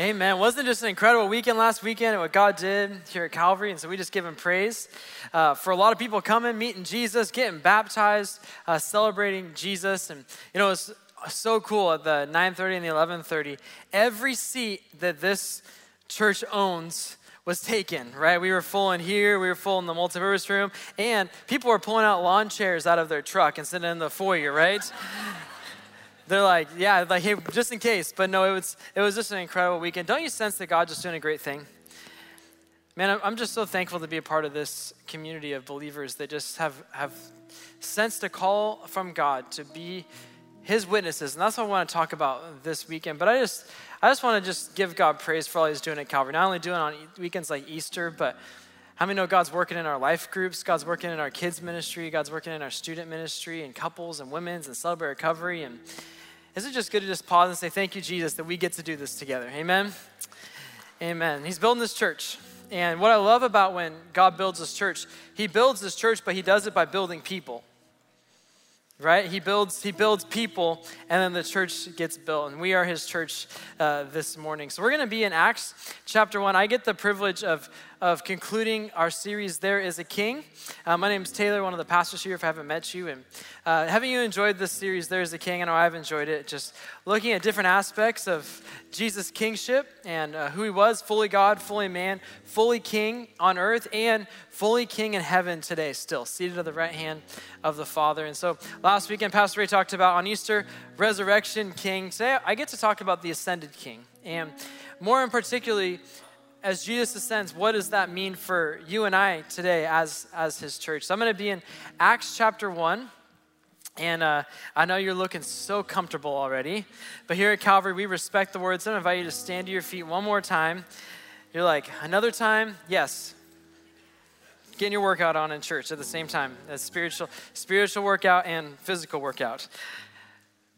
Amen. Wasn't it just an incredible weekend last weekend and what God did here at Calvary? And so we just give Him praise uh, for a lot of people coming, meeting Jesus, getting baptized, uh, celebrating Jesus. And, you know, it's so cool at the 9.30 and the 11.30. Every seat that this church owns was taken, right? We were full in here, we were full in the multipurpose room, and people were pulling out lawn chairs out of their truck and sitting in the foyer, right? They're like, yeah, like, hey, just in case. But no, it was, it was just an incredible weekend. Don't you sense that God's just doing a great thing? Man, I'm just so thankful to be a part of this community of believers that just have, have sensed a call from God to be his witnesses. And that's what I want to talk about this weekend. But I just, I just want to just give God praise for all he's doing at Calvary. Not only doing on weekends like Easter, but how many know God's working in our life groups? God's working in our kids' ministry. God's working in our student ministry and couples and women's and celebrate recovery. And isn't it just good to just pause and say, Thank you, Jesus, that we get to do this together? Amen. Amen. He's building this church. And what I love about when God builds this church, He builds this church, but He does it by building people right he builds he builds people and then the church gets built and we are his church uh, this morning so we're going to be in acts chapter 1 i get the privilege of of concluding our series there is a king uh, my name is taylor one of the pastors here if i haven't met you and uh, haven't you enjoyed this series there is a king i know i've enjoyed it just looking at different aspects of jesus kingship and uh, who he was fully god fully man fully king on earth and fully king in heaven today still seated at the right hand of the father and so Last weekend, Pastor Ray talked about on Easter, resurrection king. Today, I get to talk about the ascended king. And more in particularly, as Jesus ascends, what does that mean for you and I today as, as his church? So I'm going to be in Acts chapter 1. And uh, I know you're looking so comfortable already, but here at Calvary, we respect the words. So I invite you to stand to your feet one more time. You're like, another time? Yes, getting your workout on in church at the same time. A spiritual, spiritual workout and physical workout.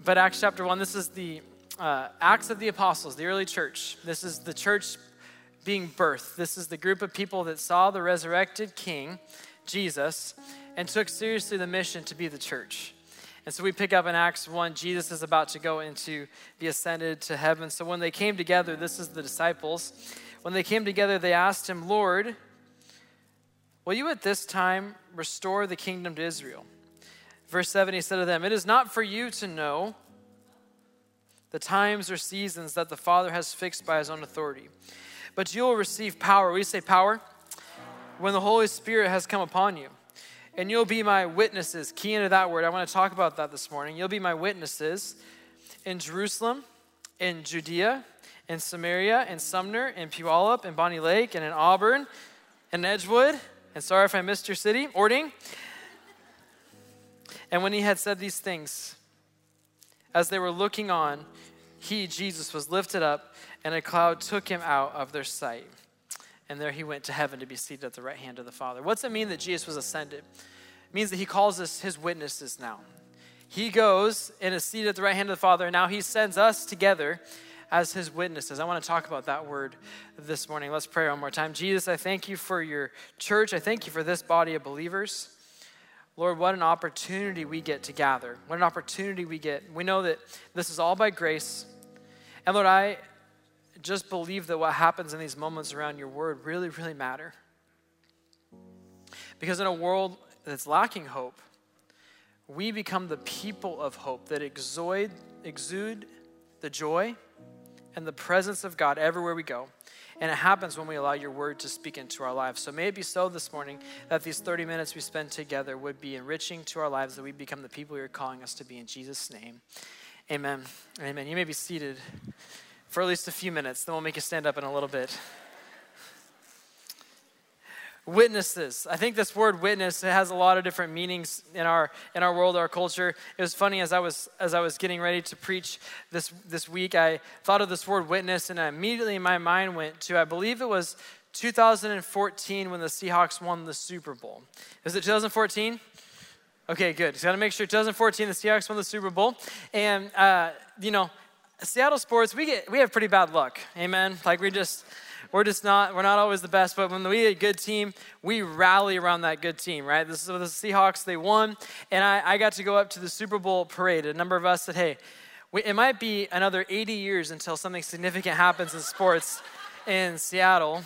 But Acts chapter 1, this is the uh, Acts of the Apostles, the early church. This is the church being birthed. This is the group of people that saw the resurrected King, Jesus, and took seriously the mission to be the church. And so we pick up in Acts 1, Jesus is about to go into, be ascended to heaven. So when they came together, this is the disciples. When they came together, they asked him, Lord, Will you at this time restore the kingdom to Israel? Verse 7 he said to them, It is not for you to know the times or seasons that the Father has fixed by his own authority, but you will receive power. We say power? When the Holy Spirit has come upon you. And you'll be my witnesses. Key into that word. I want to talk about that this morning. You'll be my witnesses in Jerusalem, in Judea, in Samaria, in Sumner, in Puyallup, in Bonney Lake, and in Auburn, in Edgewood, and sorry if I missed your city, Orting. And when he had said these things, as they were looking on, he, Jesus, was lifted up, and a cloud took him out of their sight. And there he went to heaven to be seated at the right hand of the Father. What's it mean that Jesus was ascended? It means that he calls us his witnesses now. He goes and is seated at the right hand of the Father, and now he sends us together as his witnesses. I want to talk about that word this morning. Let's pray one more time. Jesus, I thank you for your church. I thank you for this body of believers. Lord, what an opportunity we get to gather. What an opportunity we get. We know that this is all by grace. And Lord, I just believe that what happens in these moments around your word really, really matter. Because in a world that's lacking hope, we become the people of hope that exude, exude the joy and the presence of God everywhere we go. And it happens when we allow your word to speak into our lives. So may it be so this morning that these 30 minutes we spend together would be enriching to our lives, that we become the people you're calling us to be. In Jesus' name, amen. Amen. You may be seated for at least a few minutes, then we'll make you stand up in a little bit. Witnesses. I think this word witness it has a lot of different meanings in our in our world our culture. It was funny as i was as i was getting ready to preach this this week i thought of this word witness and I immediately my mind went to i believe it was 2014 when the seahawks won the super bowl. Is it 2014 okay good. Just got to make sure 2014 the seahawks won the super bowl. And uh, you know seattle sports we get we have pretty bad luck. Amen? Like we just we're just not we're not always the best but when we get a good team we rally around that good team right? This is the seahawks they won and I, I got to go up to the super bowl parade. A number of us said hey we, it might be another 80 years until something significant happens in sports in Seattle.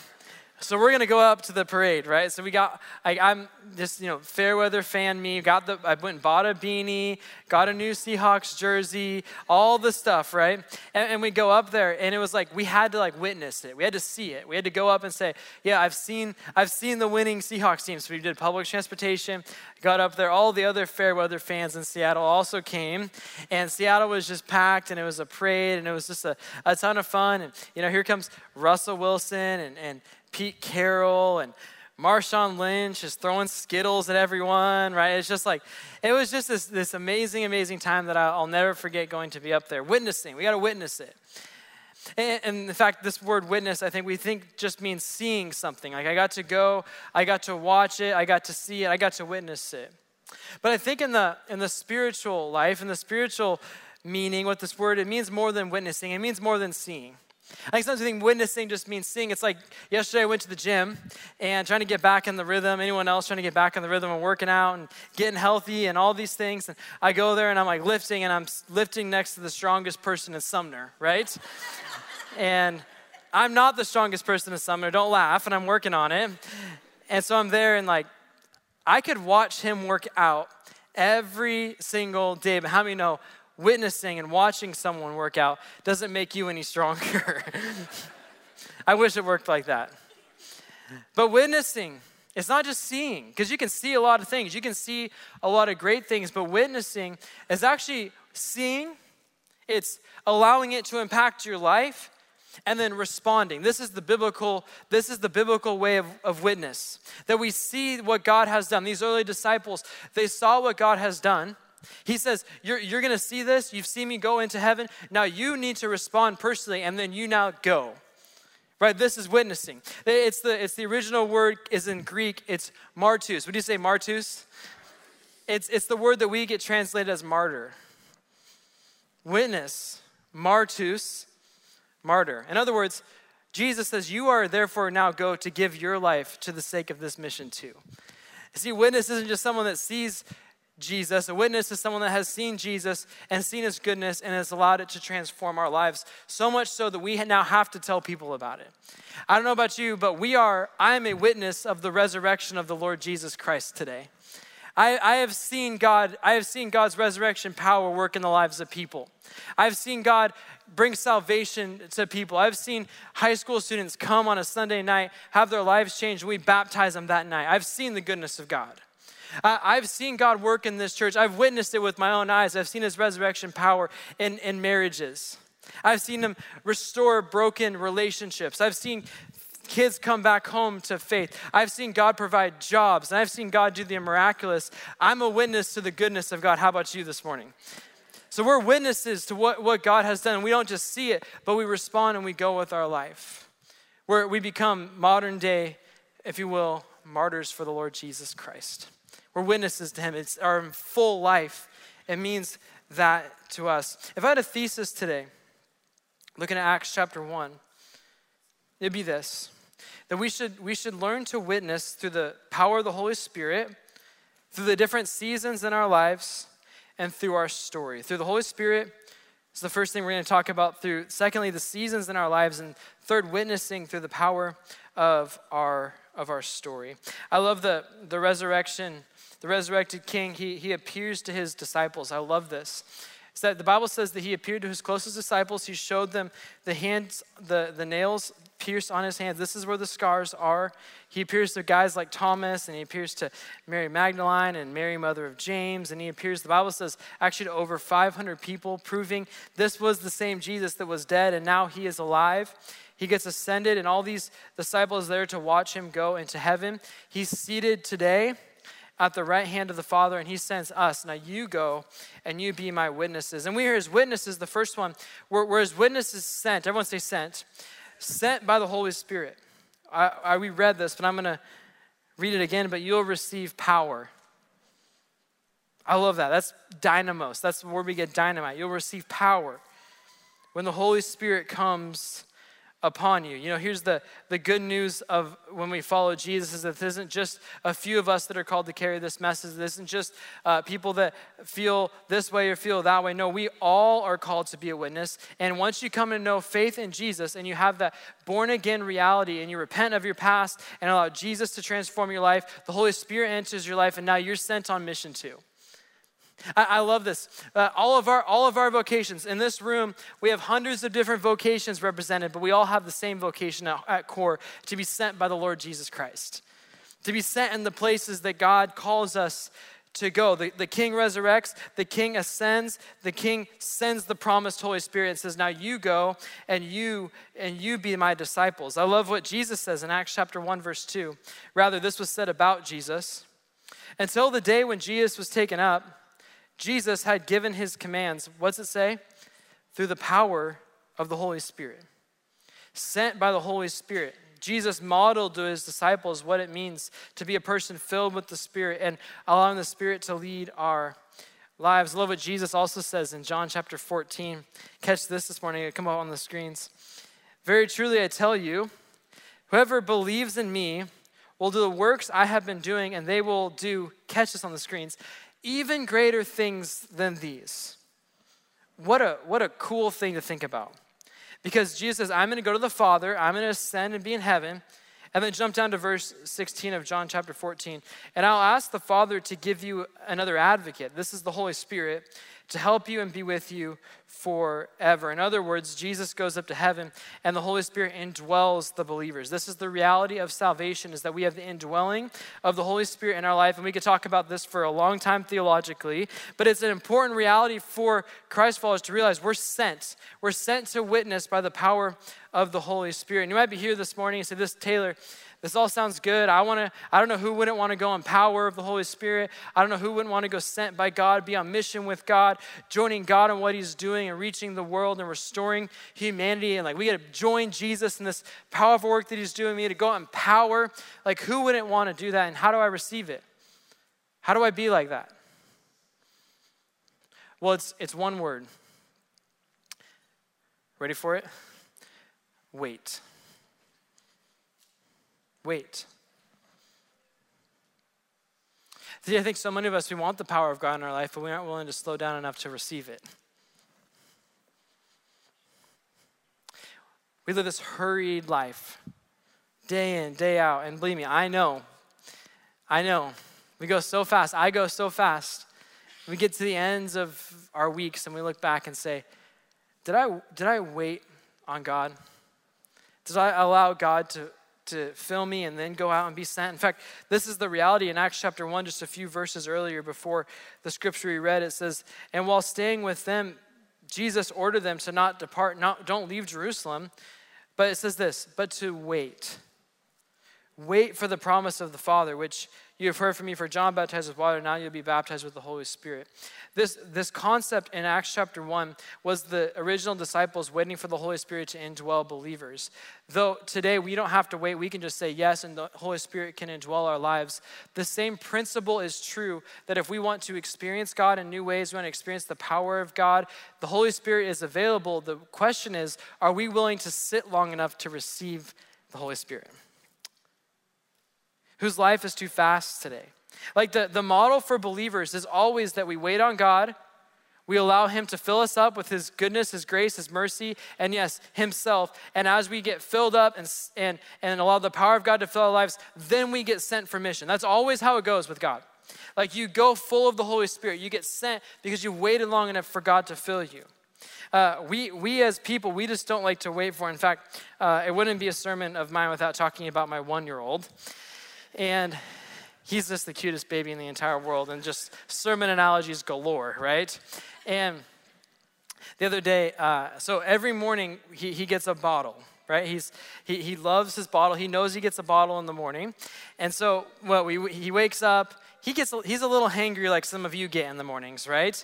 So we're gonna go up to the parade, right? So we got, I, am just, you know, fair weather fan me. Got the, I went and bought a beanie, got a new Seahawks jersey, all the stuff, right? And, and we go up there, and it was like we had to like witness it. We had to see it. We had to go up and say, yeah, I've seen, I've seen the winning Seahawks team. So we did public transportation, got up there. All the other fair weather fans in Seattle also came, and Seattle was just packed, and it was a parade, and it was just a, a ton of fun. And you know, here comes Russell Wilson and and Pete Carroll and Marshawn Lynch is throwing Skittles at everyone, right? It's just like, it was just this, this amazing, amazing time that I'll never forget going to be up there. Witnessing, we got to witness it. And, in fact, this word witness, I think we think just means seeing something. Like I got to go, I got to watch it, I got to see it, I got to witness it. But I think in the, in the spiritual life, in the spiritual meaning, what this word, it means more than witnessing, it means more than seeing. I think sometimes think witnessing just means seeing. It's like yesterday I went to the gym and trying to get back in the rhythm. Anyone else trying to get back in the rhythm and working out and getting healthy and all these things. And I go there and I'm like lifting and I'm lifting next to the strongest person in Sumner, right? and I'm not the strongest person in Sumner. Don't laugh. And I'm working on it. And so I'm there and like I could watch him work out every single day. But how many know witnessing and watching someone work out doesn't make you any stronger. I wish it worked like that. But witnessing, it's not just seeing, because you can see a lot of things. You can see a lot of great things, but witnessing is actually seeing, it's allowing it to impact your life, and then responding. This is the biblical, this is the biblical way of, of witness. That we see what God has done. These early disciples, they saw what God has done he says, You're, you're going to see this. You've seen me go into heaven. Now you need to respond personally, and then you now go. Right? This is witnessing. It's the, it's the original word is in Greek. It's martus. Would you say martus? It's, it's the word that we get translated as martyr. Witness, martus, martyr. In other words, Jesus says, You are therefore now go to give your life to the sake of this mission too. See, witness isn't just someone that sees Jesus. A witness is someone that has seen Jesus and seen his goodness and has allowed it to transform our lives. So much so that we now have to tell people about it. I don't know about you, but we are, I am a witness of the resurrection of the Lord Jesus Christ today. I, I have seen God, I have seen God's resurrection power work in the lives of people. I've seen God bring salvation to people. I've seen high school students come on a Sunday night, have their lives changed, we baptize them that night. I've seen the goodness of God. I've seen God work in this church. I've witnessed it with my own eyes. I've seen his resurrection power in, in marriages. I've seen him restore broken relationships. I've seen kids come back home to faith. I've seen God provide jobs, and I've seen God do the miraculous. I'm a witness to the goodness of God. How about you this morning? So we're witnesses to what, what God has done. We don't just see it, but we respond and we go with our life. Where we become modern day, if you will, martyrs for the Lord Jesus Christ. We're witnesses to Him. It's our full life. It means that to us. If I had a thesis today, looking at Acts chapter 1, it'd be this that we should, we should learn to witness through the power of the Holy Spirit, through the different seasons in our lives, and through our story. Through the Holy Spirit is the first thing we're going to talk about. Through, secondly, the seasons in our lives, and third, witnessing through the power of our of our story. I love the the resurrection the resurrected king, he, he appears to his disciples. I love this. It's that the Bible says that he appeared to his closest disciples. He showed them the hands, the, the nails pierced on his hands. This is where the scars are. He appears to guys like Thomas, and he appears to Mary Magdalene and Mary, mother of James, and he appears, the Bible says, actually to over 500 people, proving this was the same Jesus that was dead, and now he is alive. He gets ascended, and all these disciples there to watch him go into heaven. He's seated today at the right hand of the Father, and He sends us. Now you go and you be my witnesses. And we are His witnesses. The first one, where, where His witnesses sent. Everyone say sent. Sent by the Holy Spirit. I, I, we read this, but I'm going to read it again. But you'll receive power. I love that. That's dynamos. That's where we get dynamite. You'll receive power when the Holy Spirit comes upon you. You know, here's the, the good news of when we follow Jesus is that this isn't just a few of us that are called to carry this message. This isn't just uh, people that feel this way or feel that way. No, we all are called to be a witness. And once you come to know faith in Jesus and you have that born again reality and you repent of your past and allow Jesus to transform your life, the Holy Spirit enters your life and now you're sent on mission too. I, I love this. Uh, all of our all of our vocations in this room, we have hundreds of different vocations represented, but we all have the same vocation at, at core: to be sent by the Lord Jesus Christ, to be sent in the places that God calls us to go. The, the king resurrects, the king ascends, the king sends the promised Holy Spirit and says, Now you go and you and you be my disciples. I love what Jesus says in Acts chapter 1, verse 2. Rather, this was said about Jesus. Until the day when Jesus was taken up, Jesus had given his commands. What's it say? Through the power of the Holy Spirit. Sent by the Holy Spirit. Jesus modeled to his disciples what it means to be a person filled with the Spirit and allowing the Spirit to lead our lives. I love what Jesus also says in John chapter 14. Catch this this morning, it come up on the screens. Very truly, I tell you, whoever believes in me will do the works I have been doing, and they will do, catch this on the screens, even greater things than these. What a, what a cool thing to think about. Because Jesus says, I'm going to go to the Father, I'm going to ascend and be in heaven. And then jump down to verse 16 of John chapter 14. And I'll ask the Father to give you another advocate. This is the Holy Spirit to help you and be with you forever. In other words, Jesus goes up to heaven and the Holy Spirit indwells the believers. This is the reality of salvation is that we have the indwelling of the Holy Spirit in our life and we could talk about this for a long time theologically, but it's an important reality for Christ followers to realize we're sent. We're sent to witness by the power of the Holy Spirit. And you might be here this morning and say this Taylor, this all sounds good. I want to I don't know who wouldn't want to go in power of the Holy Spirit. I don't know who wouldn't want to go sent by God, be on mission with God, joining God in what he's doing and reaching the world and restoring humanity and like we got to join Jesus in this powerful work that he's doing. Got to go out in power. Like who wouldn't want to do that and how do I receive it? How do I be like that? Well, it's it's one word. Ready for it? Wait. Wait. See, I think so many of us, we want the power of God in our life, but we aren't willing to slow down enough to receive it. We live this hurried life, day in, day out. And believe me, I know, I know. We go so fast. I go so fast. We get to the ends of our weeks and we look back and say, Did I, did I wait on God? Did I allow God to to fill me and then go out and be sent. In fact, this is the reality in Acts chapter 1, just a few verses earlier before the scripture we read. It says, And while staying with them, Jesus ordered them to not depart, not, don't leave Jerusalem. But it says this, but to wait. Wait for the promise of the Father, which you have heard from me, for John baptized with water, now you'll be baptized with the Holy Spirit. This, this concept in Acts chapter 1 was the original disciples waiting for the Holy Spirit to indwell believers. Though today we don't have to wait, we can just say yes, and the Holy Spirit can indwell our lives. The same principle is true that if we want to experience God in new ways, we want to experience the power of God, the Holy Spirit is available. The question is, are we willing to sit long enough to receive the Holy Spirit? Whose life is too fast today. Like the, the model for believers is always that we wait on God, we allow Him to fill us up with His goodness, His grace, His mercy, and yes, Himself. And as we get filled up and, and, and allow the power of God to fill our lives, then we get sent for mission. That's always how it goes with God. Like you go full of the Holy Spirit, you get sent because you waited long enough for God to fill you. Uh, we, we as people, we just don't like to wait for. In fact, uh, it wouldn't be a sermon of mine without talking about my one year old. And he's just the cutest baby in the entire world, and just sermon analogies galore, right? And the other day, uh, so every morning he, he gets a bottle, right? He's, he, he loves his bottle. He knows he gets a bottle in the morning. And so, well, we, he wakes up. He gets, he's a little hangry like some of you get in the mornings, right?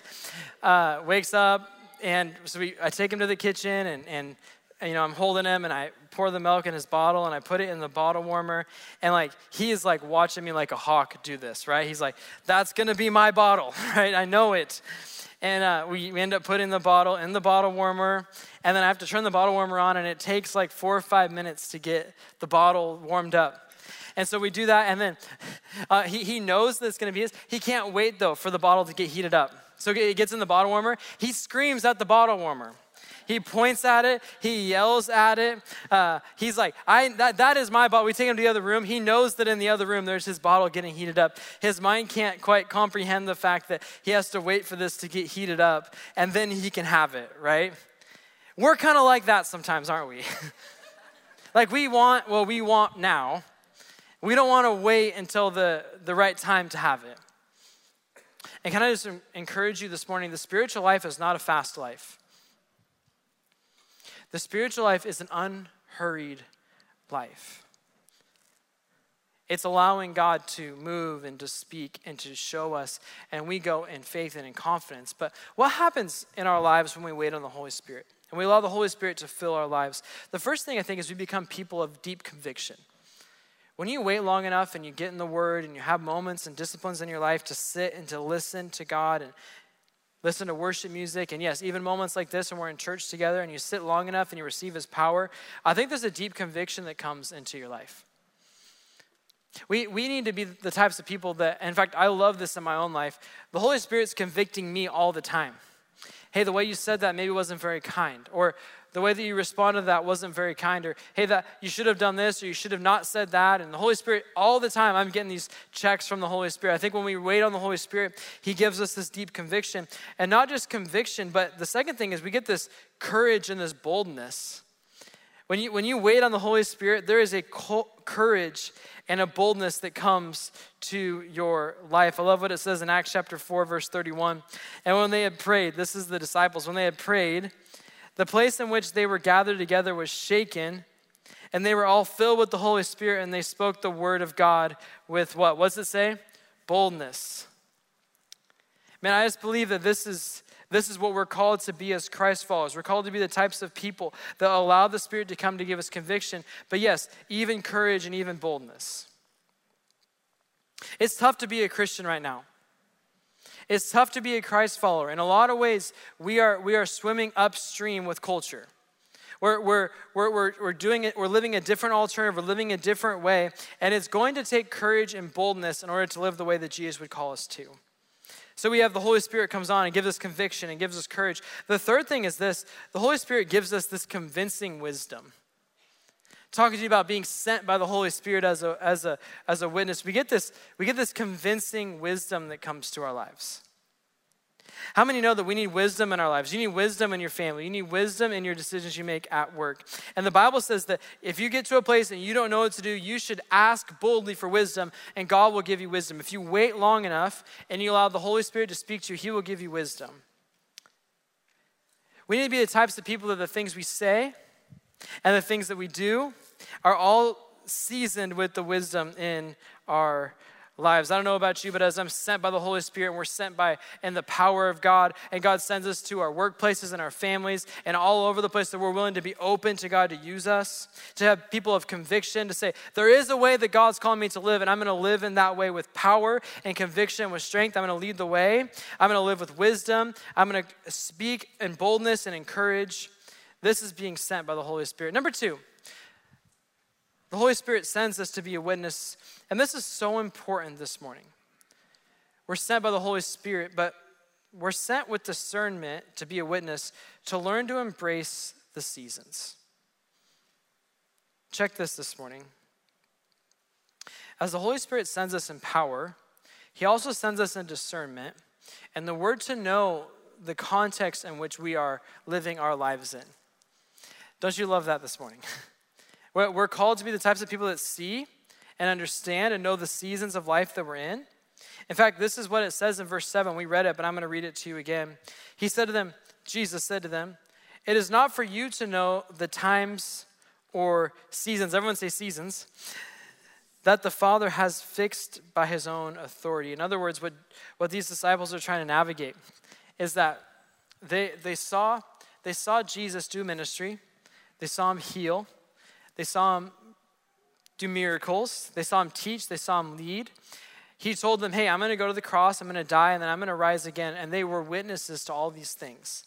Uh, wakes up, and so we, I take him to the kitchen, and, and you know, I'm holding him and I pour the milk in his bottle and I put it in the bottle warmer. And like, he is like watching me like a hawk do this, right? He's like, that's gonna be my bottle, right? I know it. and uh, we, end up putting the bottle in the bottle warmer. And then I have to turn the bottle warmer on, and it takes like four or five minutes to get the bottle warmed up. And so we do that, and then uh, he, he knows that it's gonna be his. He can't wait though for the bottle to get heated up. So it gets in the bottle warmer. He screams at the bottle warmer. He points at it. He yells at it. Uh, he's like, I, that, that is my bottle. We take him to the other room. He knows that in the other room there's his bottle getting heated up. His mind can't quite comprehend the fact that he has to wait for this to get heated up and then he can have it, right? We're kind of like that sometimes, aren't we? like we want what we want now. We don't want to wait until the, the right time to have it. And can I just encourage you this morning? The spiritual life is not a fast life. The spiritual life is an unhurried life. It's allowing God to move and to speak and to show us, and we go in faith and in confidence. But what happens in our lives when we wait on the Holy Spirit and we allow the Holy Spirit to fill our lives? The first thing I think is we become people of deep conviction. When you wait long enough and you get in the Word and you have moments and disciplines in your life to sit and to listen to God and listen to worship music, and yes, even moments like this when we're in church together and you sit long enough and you receive His power, I think there's a deep conviction that comes into your life. We, we need to be the types of people that, in fact, I love this in my own life. The Holy Spirit's convicting me all the time. Hey, the way you said that maybe wasn't very kind. Or the way that you responded to that wasn't very kind. Or, hey, that you should have done this or you should have not said that. And the Holy Spirit, all the time, I'm getting these checks from the Holy Spirit. I think when we wait on the Holy Spirit, He gives us this deep conviction. And not just conviction, but the second thing is we get this courage and this boldness. When you, when you wait on the Holy Spirit, there is a courage and a boldness that comes to your life. I love what it says in Acts chapter 4, verse 31. And when they had prayed, this is the disciples, when they had prayed, the place in which they were gathered together was shaken, and they were all filled with the Holy Spirit, and they spoke the word of God with what? What's it say? Boldness. Man, I just believe that this is this is what we're called to be as Christ followers. We're called to be the types of people that allow the Spirit to come to give us conviction, but yes, even courage and even boldness. It's tough to be a Christian right now. It's tough to be a Christ follower. In a lot of ways, we are, we are swimming upstream with culture. We're, we're, we're, we're, we're doing it, we're living a different alternative, we're living a different way, and it's going to take courage and boldness in order to live the way that Jesus would call us to. So we have the Holy Spirit comes on and gives us conviction and gives us courage. The third thing is this the Holy Spirit gives us this convincing wisdom. Talking to you about being sent by the Holy Spirit as a, as a, as a witness, we get, this, we get this convincing wisdom that comes to our lives. How many know that we need wisdom in our lives? You need wisdom in your family. You need wisdom in your decisions you make at work. And the Bible says that if you get to a place and you don't know what to do, you should ask boldly for wisdom, and God will give you wisdom. If you wait long enough and you allow the Holy Spirit to speak to you, He will give you wisdom. We need to be the types of people that the things we say and the things that we do are all seasoned with the wisdom in our lives. I don't know about you, but as I'm sent by the Holy Spirit and we're sent by in the power of God, and God sends us to our workplaces and our families and all over the place that we're willing to be open to God to use us, to have people of conviction, to say, there is a way that God's calling me to live, and I'm gonna live in that way with power and conviction, with strength. I'm gonna lead the way. I'm gonna live with wisdom. I'm gonna speak in boldness and encourage. This is being sent by the Holy Spirit. Number two, the Holy Spirit sends us to be a witness, and this is so important this morning. We're sent by the Holy Spirit, but we're sent with discernment to be a witness, to learn to embrace the seasons. Check this this morning. As the Holy Spirit sends us in power, He also sends us in discernment, and the word to know the context in which we are living our lives in. Don't you love that this morning? We're called to be the types of people that see and understand and know the seasons of life that we're in. In fact, this is what it says in verse 7. We read it, but I'm going to read it to you again. He said to them, Jesus said to them, It is not for you to know the times or seasons, everyone say seasons, that the Father has fixed by his own authority. In other words, what, what these disciples are trying to navigate is that they, they, saw, they saw Jesus do ministry, they saw him heal, they saw him do miracles, they saw him teach, they saw him lead. he told them, Hey, I'm going to go to the cross, I'm going to die, and then I'm going to rise again. And they were witnesses to all these things.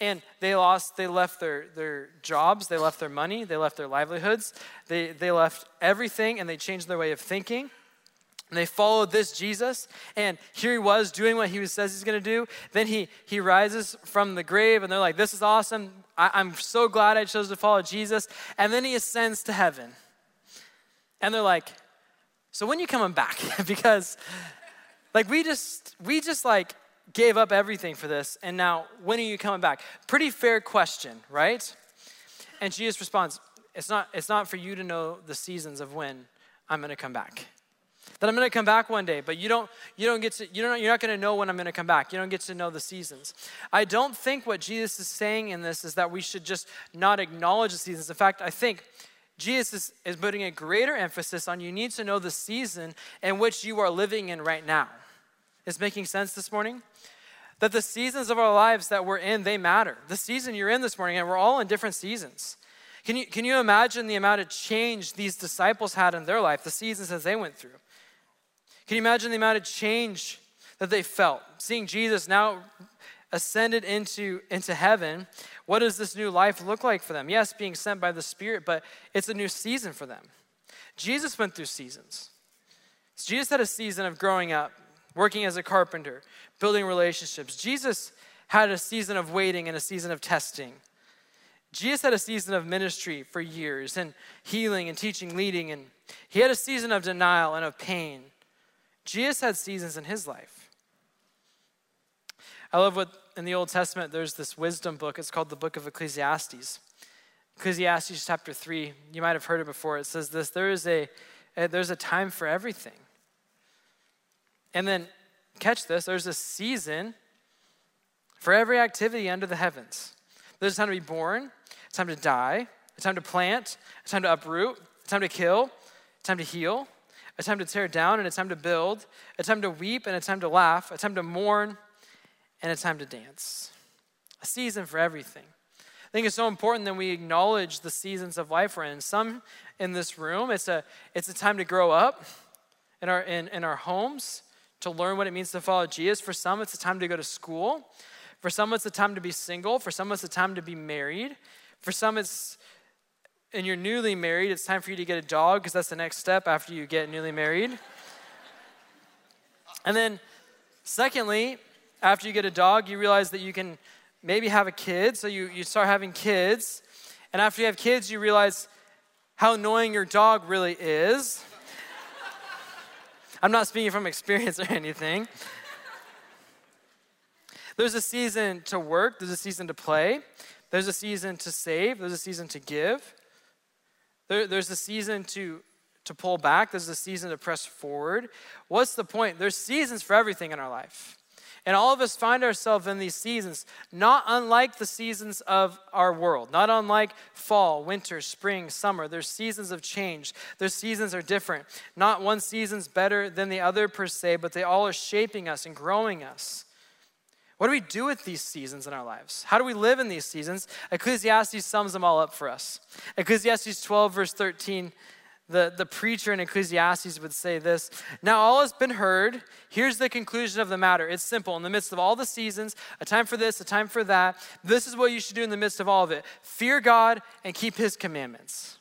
And they lost, they left their, their jobs, they left their money, they left their livelihoods, they, they left everything, and they changed their way of thinking. And they followed this Jesus, and here he was doing what he says he's going to do. Then he, he rises from the grave, and they're like, This is awesome. I, I'm so glad I chose to follow Jesus. And then he ascends to heaven. And they're like, so when are you coming back? because like we just we just like gave up everything for this and now when are you coming back? Pretty fair question, right? And Jesus responds, it's not it's not for you to know the seasons of when I'm going to come back. That I'm going to come back one day, but you don't you don't get to you don't you're not going to know when I'm going to come back. You don't get to know the seasons. I don't think what Jesus is saying in this is that we should just not acknowledge the seasons. In fact, I think Jesus is, putting a greater emphasis on you need to know the season in which you are living in right now. Is making sense this morning? That the seasons of our lives that we're in, they matter. The season you're in this morning, and we're all in different seasons. Can you, can you imagine the amount of change these disciples had in their life, the seasons as they went through? Can you imagine the amount of change that they felt? Seeing Jesus now ascended into, into heaven, what does this new life look like for them? Yes, being sent by the Spirit, but it's a new season for them. Jesus went through seasons. Jesus had a season of growing up, working as a carpenter, building relationships. Jesus had a season of waiting and a season of testing. Jesus had a season of ministry for years and healing and teaching, leading, and he had a season of denial and of pain. Jesus had seasons in his life. I love what in the Old Testament, there's this wisdom book. It's called the book of Ecclesiastes. Ecclesiastes chapter 3, you might have heard it before. It says this there is a, there's a time for everything. And then, catch this, there's a season for every activity under the heavens. There's a time to be born, a time to die, a time to plant, a time to uproot, a time to kill, a time to heal, a time to tear down, and a time to build, a time to weep, and a time to laugh, a time to mourn, and a time to dance. A season for everything. I think it's so important that we acknowledge the seasons of life we're in. Some in this room, it's a, it's a time to grow up in our, in, in our homes, to learn what it means to follow Jesus. For some, it's a time to go to school. For some, it's a time to be single. For some, it's a time to be married. For some, it's, and you're newly married, it's time for you to get a dog because that's the next step after you get newly married. and then, secondly, after you get a dog, you realize that you can maybe have a kid. So you, you start having kids. And after you have kids, you realize how annoying your dog really is. I'm not speaking from experience or anything. There's a season to work, there's a season to play, there's a season to save, there's a season to give, there, there's a season to, to pull back, there's a season to press forward. What's the point? There's seasons for everything in our life. And all of us find ourselves in these seasons, not unlike the seasons of our world, not unlike fall, winter, spring, summer. There's seasons of change. Their seasons are different. Not one season's better than the other per se, but they all are shaping us and growing us. What do we do with these seasons in our lives? How do we live in these seasons? Ecclesiastes sums them all up for us. Ecclesiastes 12, verse 13 the, the preacher in Ecclesiastes would say this Now all has been heard. Here's the conclusion of the matter. It's simple. In the midst of all the seasons, a time for this, a time for that, this is what you should do in the midst of all of it fear God and keep his commandments.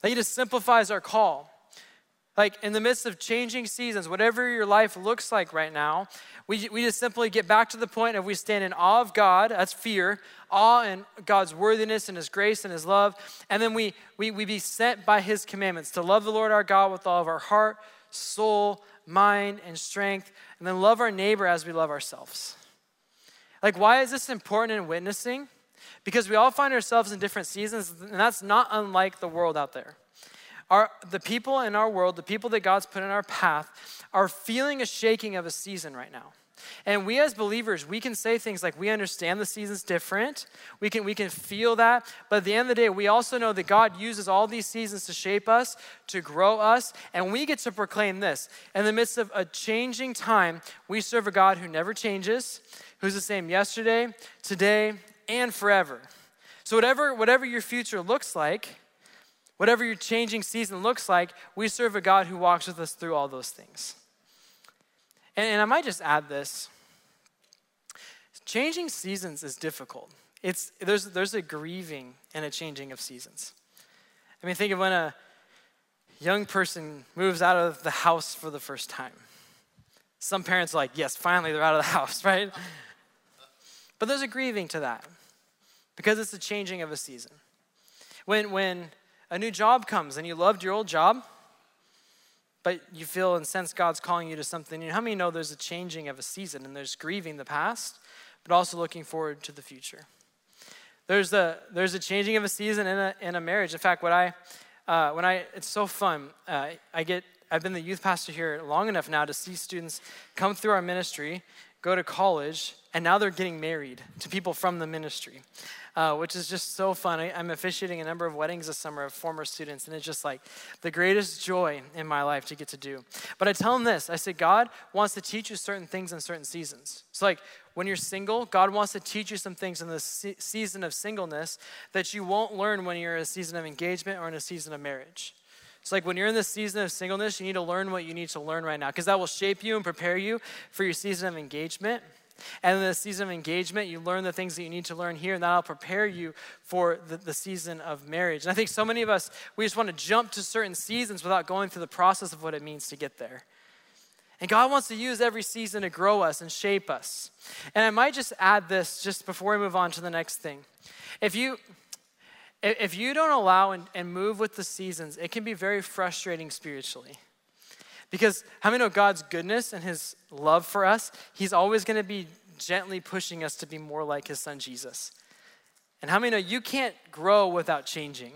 That he just simplifies our call. Like in the midst of changing seasons, whatever your life looks like right now, we, we just simply get back to the point of we stand in awe of God, that's fear, awe in God's worthiness and His grace and His love, and then we, we, we be sent by His commandments to love the Lord our God with all of our heart, soul, mind, and strength, and then love our neighbor as we love ourselves. Like, why is this important in witnessing? Because we all find ourselves in different seasons, and that's not unlike the world out there. Our, the people in our world, the people that God's put in our path, are feeling a shaking of a season right now. And we as believers, we can say things like we understand the season's different. We can, we can feel that. But at the end of the day, we also know that God uses all these seasons to shape us, to grow us. And we get to proclaim this. In the midst of a changing time, we serve a God who never changes, who's the same yesterday, today, and forever. So whatever, whatever your future looks like, Whatever your changing season looks like, we serve a God who walks with us through all those things. And, and I might just add this changing seasons is difficult. It's, there's, there's a grieving and a changing of seasons. I mean, think of when a young person moves out of the house for the first time. Some parents are like, yes, finally they're out of the house, right? But there's a grieving to that because it's a changing of a season. When, when a new job comes and you loved your old job, but you feel and sense God's calling you to something new, how many know there's a changing of a season and there's grieving the past, but also looking forward to the future? There's a, there's a changing of a season in a, in a marriage. In fact, what I, uh, when I, it's so fun. Uh, I get, I've been the youth pastor here long enough now to see students come through our ministry, go to college, and now they're getting married to people from the ministry uh, which is just so fun. I, am officiating a number of weddings this summer of former students, and it's just like the greatest joy in my life to get to do. But I tell them this I say, God wants to teach you certain things in certain seasons. So, like, when you're single, God wants to teach you some things in the se- season of singleness that you won't learn when you're in a season of engagement or in a season of marriage. It's like when you're in this season of singleness, you need to learn what you need to learn right now because that will shape you and prepare you for your season of engagement. And in the season of engagement, you learn the things that you need to learn here, and that'll prepare you for the, the season of marriage. And I think so many of us, we just want to jump to certain seasons without going through the process of what it means to get there. And God wants to use every season to grow us and shape us. And I might just add this just before we move on to the next thing. If you if you don't allow and, and move with the seasons, it can be very frustrating spiritually. Because how many know God's goodness and his love for us? He's always going to be gently pushing us to be more like his son Jesus. And how many know you can't grow without changing?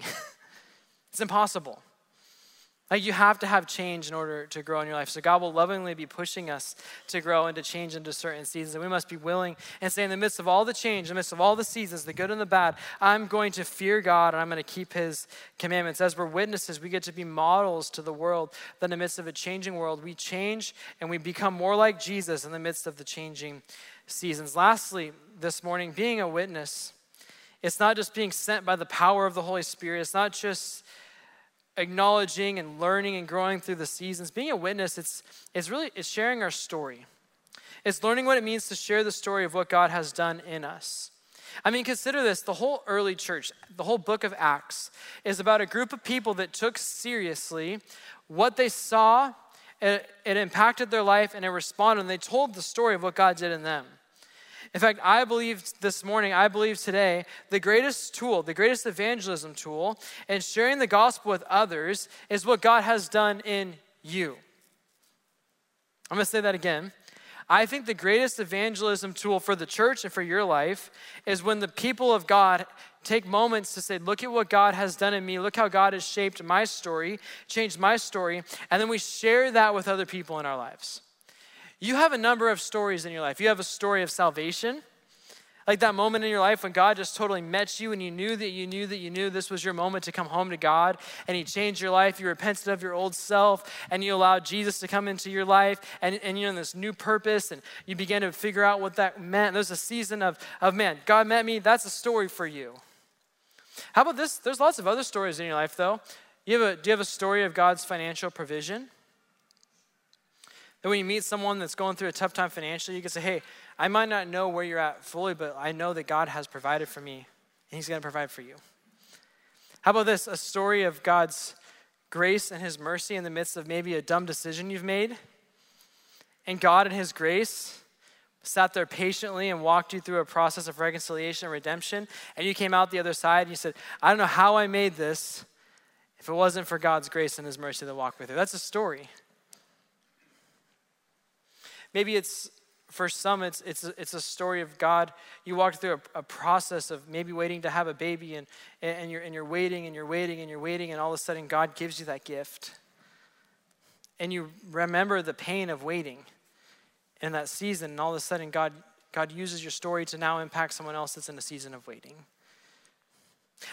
it's impossible. Like you have to have change in order to grow in your life. So God will lovingly be pushing us to grow and to change into certain seasons. And we must be willing and say, in the midst of all the change, in the midst of all the seasons, the good and the bad, I'm going to fear God and I'm going to keep his commandments. As we're witnesses, we get to be models to the world that in the midst of a changing world, we change and we become more like Jesus in the midst of the changing seasons. Lastly, this morning, being a witness, it's not just being sent by the power of the Holy Spirit. It's not just acknowledging and learning and growing through the seasons. Being a witness, it's, it's really it's sharing our story. It's learning what it means to share the story of what God has done in us. I mean, consider this the whole early church, the whole book of Acts, is about a group of people that took seriously what they saw, it, it impacted their life, and it responded, and they told the story of what God did in them. In fact, I believe this morning, I believe today, the greatest tool, the greatest evangelism tool, and sharing the gospel with others is what God has done in you. I'm going to say that again. I think the greatest evangelism tool for the church and for your life is when the people of God take moments to say, Look at what God has done in me. Look how God has shaped my story, changed my story. And then we share that with other people in our lives. You have a number of stories in your life. You have a story of salvation, like that moment in your life when God just totally met you and you knew that you knew that you knew this was your moment to come home to God and He changed your life. You repented of your old self and you allowed Jesus to come into your life and, and you're in this new purpose and you began to figure out what that meant. There's a season of, of man, God met me. That's a story for you. How about this? There's lots of other stories in your life though. You have a, do you have a story of God's financial provision? That when you meet someone that's going through a tough time financially, you can say, hey, I might not know where you're at fully, but I know that God has provided for me, and He's going to provide for you. How about this? A story of God's grace and His mercy in the midst of maybe a dumb decision you've made. And God, in His grace, sat there patiently and walked you through a process of reconciliation and redemption. And you came out the other side and you said, I don't know how I made this if it wasn't for God's grace and His mercy that walked with you. That's a story. Maybe it's for some, it's, it's, it's a story of God. You walked through a, a, process of maybe waiting to have a baby, and, and, you're, and you're waiting and you're waiting and you're waiting, and all of a sudden, God gives you that gift. And you remember the pain of waiting in that season, and all of a sudden, God, God uses your story to now impact someone else that's in a season of waiting.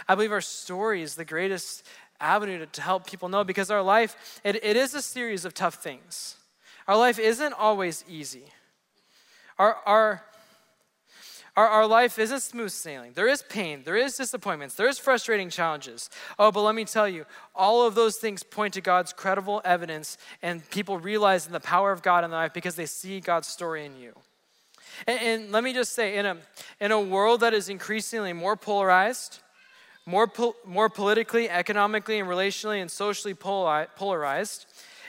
I believe our story is the greatest avenue to, to help people know because our life, it, it is a series of tough things. Our life isn't always easy. Our, our, Our, our life isn't smooth sailing. There is pain, there is disappointments, there is frustrating challenges. Oh, but let me tell you, all of those things point to God's credible evidence and people realizing the power of God in their life because they see God's story in you. And, and let me just say, in a, in a world that is increasingly more polarized, more, po- more politically, economically, and relationally and socially polarized,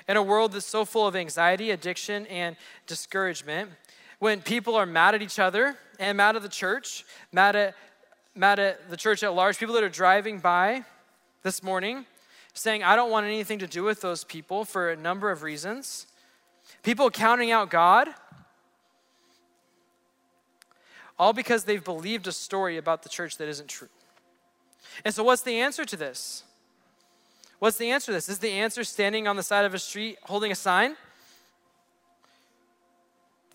in a world that's so full of anxiety, addiction, and discouragement, when people are mad at each other and mad at the church, mad at, mad at the church at large, people that are driving by this morning saying, I don't want anything to do with those people for a number of reasons, people counting out God, all because they've believed a story about the church that isn't true. And so, what's the answer to this? What's the answer to this? Is the answer standing on the side of a street holding a sign?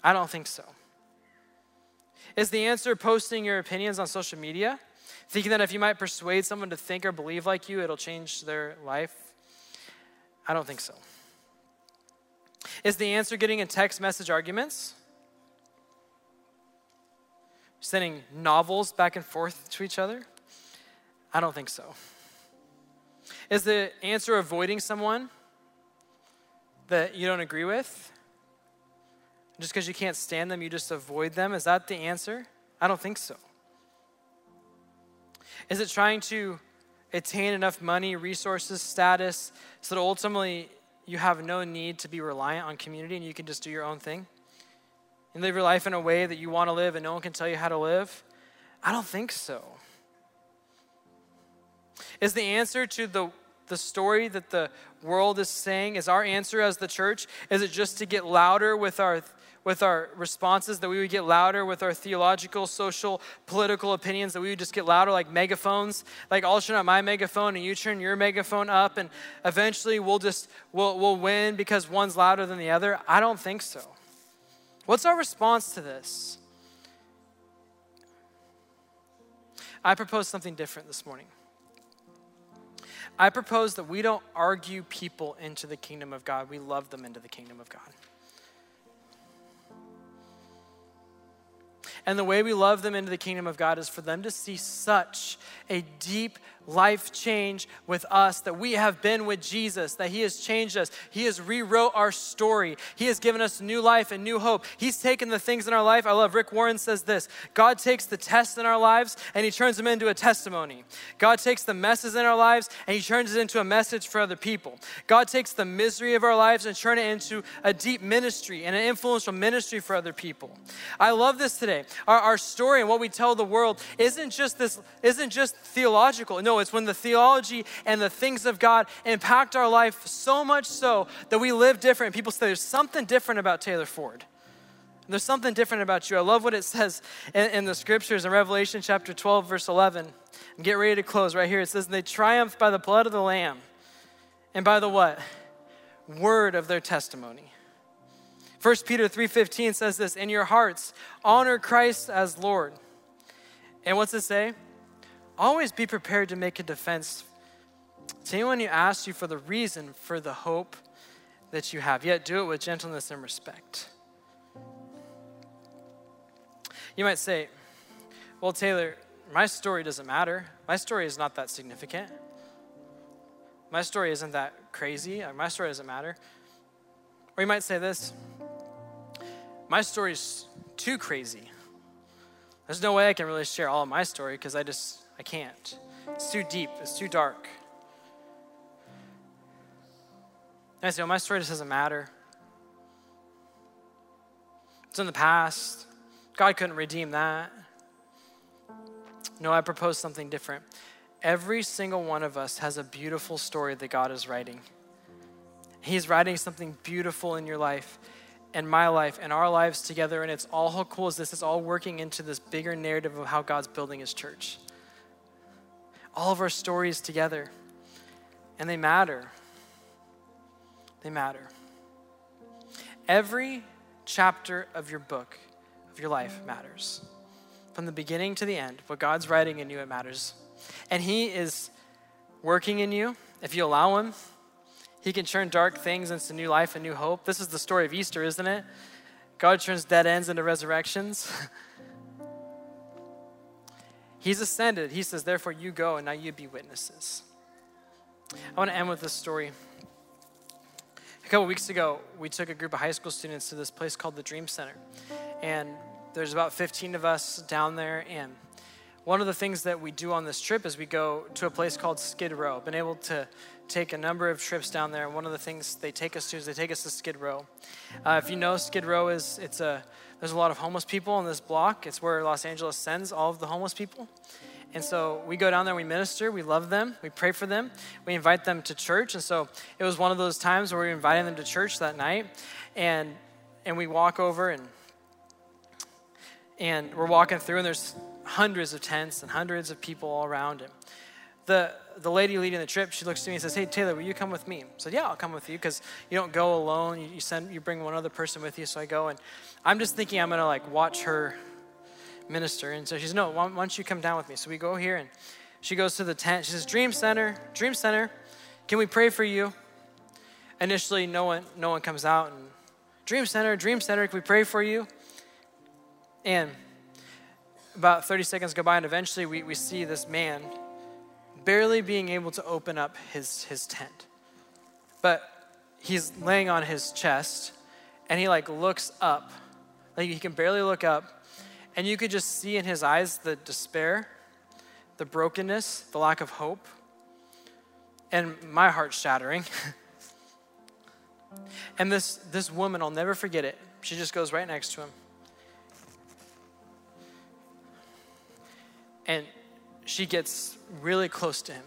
I don't think so. Is the answer posting your opinions on social media? Thinking that if you might persuade someone to think or believe like you, it'll change their life? I don't think so. Is the answer getting in text message arguments? Sending novels back and forth to each other? I don't think so. Is the answer avoiding someone that you don't agree with? Just because you can't stand them, you just avoid them? Is that the answer? I don't think so. Is it trying to attain enough money, resources, status, so that ultimately you have no need to be reliant on community and you can just do your own thing? And live your life in a way that you want to live and no one can tell you how to live? I don't think so. Is the answer to the, the story that the world is saying, is our answer as the church, is it just to get louder with our with our responses, that we would get louder with our theological, social, political opinions, that we would just get louder like megaphones. Like I'll turn up my megaphone and you turn your megaphone up, and eventually we'll just we'll, we'll win because one's louder than the other. I don't think so. What's our response to this? I propose something different this morning. I propose that we don't argue people into the kingdom of God, we love them into the kingdom of God. And the way we love them into the kingdom of God is for them to see such a deep life change with us that we have been with Jesus, that He has changed us. He has rewrote our story. He has given us new life and new hope. He's taken the things in our life. I love Rick Warren says this God takes the tests in our lives and He turns them into a testimony. God takes the messes in our lives and He turns it into a message for other people. God takes the misery of our lives and turn it into a deep ministry and an influential ministry for other people. I love this today. Our, our story and what we tell the world isn't just this, isn't just theological. No, it's when the theology and the things of God impact our life so much so that we live different. People say there's something different about Taylor Ford. There's something different about you. I love what it says in, in the scriptures in Revelation chapter 12, verse 11. And get ready to close right here. It says, They triumphed by the blood of the Lamb and by the what? Word of their testimony. 1 Peter 3:15 says this, "In your hearts honor Christ as Lord." And what's it say? Always be prepared to make a defense to anyone who asks you for the reason for the hope that you have, yet do it with gentleness and respect. You might say, Well, Taylor, my story doesn't matter. My story is not that significant. My story isn't that crazy. My story doesn't matter. Or you might say this My story is too crazy. There's no way I can really share all of my story because I just I can't. It's too deep, it's too dark. And I say, well, my story just doesn't matter. It's in the past. God couldn't redeem that. No, I propose something different. Every single one of us has a beautiful story that God is writing. He's writing something beautiful in your life and my life and our lives together, and it's all how cool is this? It's all working into this bigger narrative of how God's building his church all of our stories together, and they matter. They matter. Every chapter of your book, of your life, matters. From the beginning to the end, what God's writing in you, it matters. And He is working in you. If you allow Him, He can turn dark things into new life and new hope. This is the story of Easter, isn't it? God turns dead ends into resurrections. He's ascended. He says, Therefore, you go, and now you be witnesses. I want to end with this story. A couple weeks ago, we took a group of high school students to this place called the Dream Center. And there's about 15 of us down there. And one of the things that we do on this trip is we go to a place called Skid Row. Been able to take a number of trips down there. And one of the things they take us to is they take us to Skid Row. Uh, if you know, Skid Row is, it's a, there's a lot of homeless people on this block. It's where Los Angeles sends all of the homeless people. And so we go down there, we minister, we love them, we pray for them, we invite them to church. And so it was one of those times where we were inviting them to church that night. And, and we walk over and, and we're walking through, and there's hundreds of tents and hundreds of people all around him. The, the lady leading the trip, she looks to me and says, Hey, Taylor, will you come with me? I said, Yeah, I'll come with you because you don't go alone. You, you, send, you bring one other person with you. So I go, and I'm just thinking I'm to like watch her minister. And so she says, No, why, why don't you come down with me? So we go here, and she goes to the tent. She says, Dream Center, Dream Center, can we pray for you? Initially, no one, no one comes out. And Dream Center, Dream Center, can we pray for you? And about 30 seconds go by, and eventually we, we see this man barely being able to open up his, his tent. But he's laying on his chest, and he like looks up. Like he can barely look up, and you could just see in his eyes the despair, the brokenness, the lack of hope, and my heart shattering. and this, this woman, I'll never forget it, she just goes right next to him. And she gets really close to him,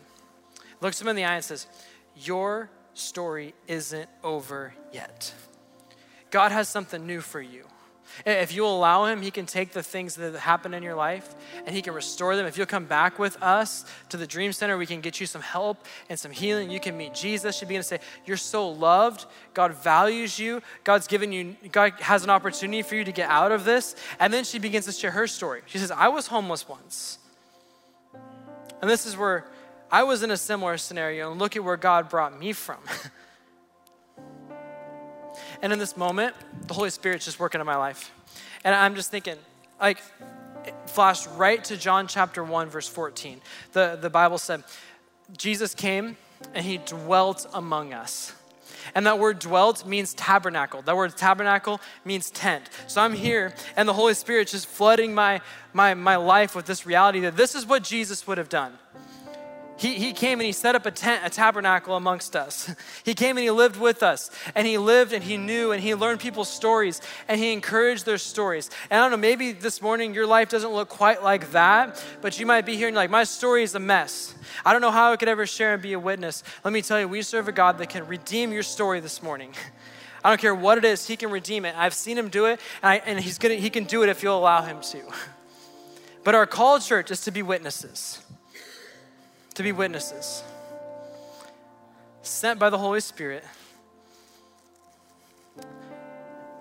looks him in the eye, and says, Your story isn't over yet. God has something new for you. If you allow Him, He can take the things that happen in your life and He can restore them. If you'll come back with us to the Dream Center, we can get you some help and some healing. You can meet Jesus. You'll begin to say, You're so loved. God values you. God's given you, God has an opportunity for you to get out of this. And then she begins to share her story. She says, I was homeless once. And this is where I was in a similar scenario, and look at where God brought me from. And in this moment, the Holy Spirit's just working in my life. And I'm just thinking, like, flashed right to John chapter 1, verse 14. The, the Bible said, Jesus came and he dwelt among us. And that word dwelt means tabernacle. That word tabernacle means tent. So I'm here, and the Holy Spirit just flooding my, my, my life with this reality that this is what Jesus would have done. He, he came and he set up a tent, a tabernacle amongst us. He came and he lived with us. And he lived and he knew and he learned people's stories and he encouraged their stories. And I don't know, maybe this morning your life doesn't look quite like that, but you might be here and like, my story is a mess. I don't know how I could ever share and be a witness. Let me tell you, we serve a God that can redeem your story this morning. I don't care what it is, he can redeem it. I've seen him do it, and, I, and he's gonna, he can do it if you'll allow him to. But our call, church, is to be witnesses to be witnesses, sent by the Holy Spirit,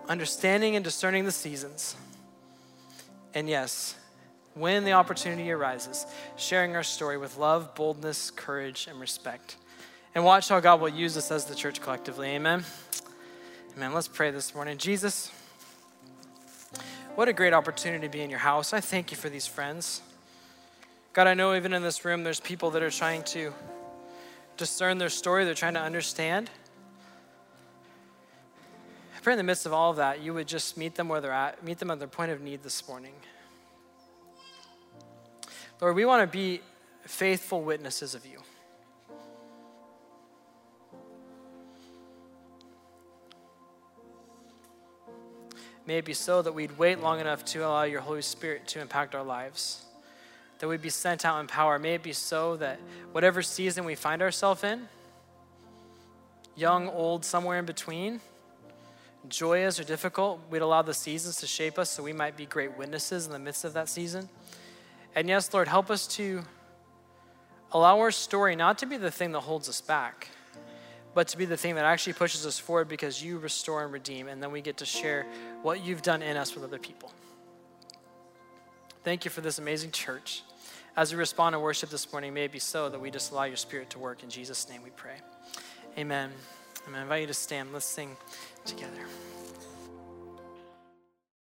understanding and discerning the seasons. And yes, when the opportunity arises, sharing our story with love, boldness, courage, and respect. And watch how God will use us as the church collectively. Amen. Amen. Let's pray this morning. Jesus, what a great opportunity to be in your house. I thank you for these friends. God, I know even in this room, there's people that are trying to discern their story, they're trying to understand. I pray in the midst of all of that, you would just meet them where they're at, meet them at their point of need this morning. Lord, we want to be faithful witnesses of you. May it be so that we'd wait long enough to allow your Holy Spirit to impact our lives that we be sent out in power. May it be so that whatever season we find ourselves in, young, old, somewhere in between, joyous or difficult, we'd allow the seasons to shape us so we might be great witnesses in the midst of that season. And yes, Lord, help us to allow our story not to be the thing that holds us back, but to be the thing that actually pushes us forward because you restore and redeem, and then we get to share what you've done in us with other people. Thank you for this amazing church. As we respond to worship this morning, may it be so that we just allow your spirit to work. In Jesus' name we pray. Amen. Amen. I invite you to stand. Let's sing together.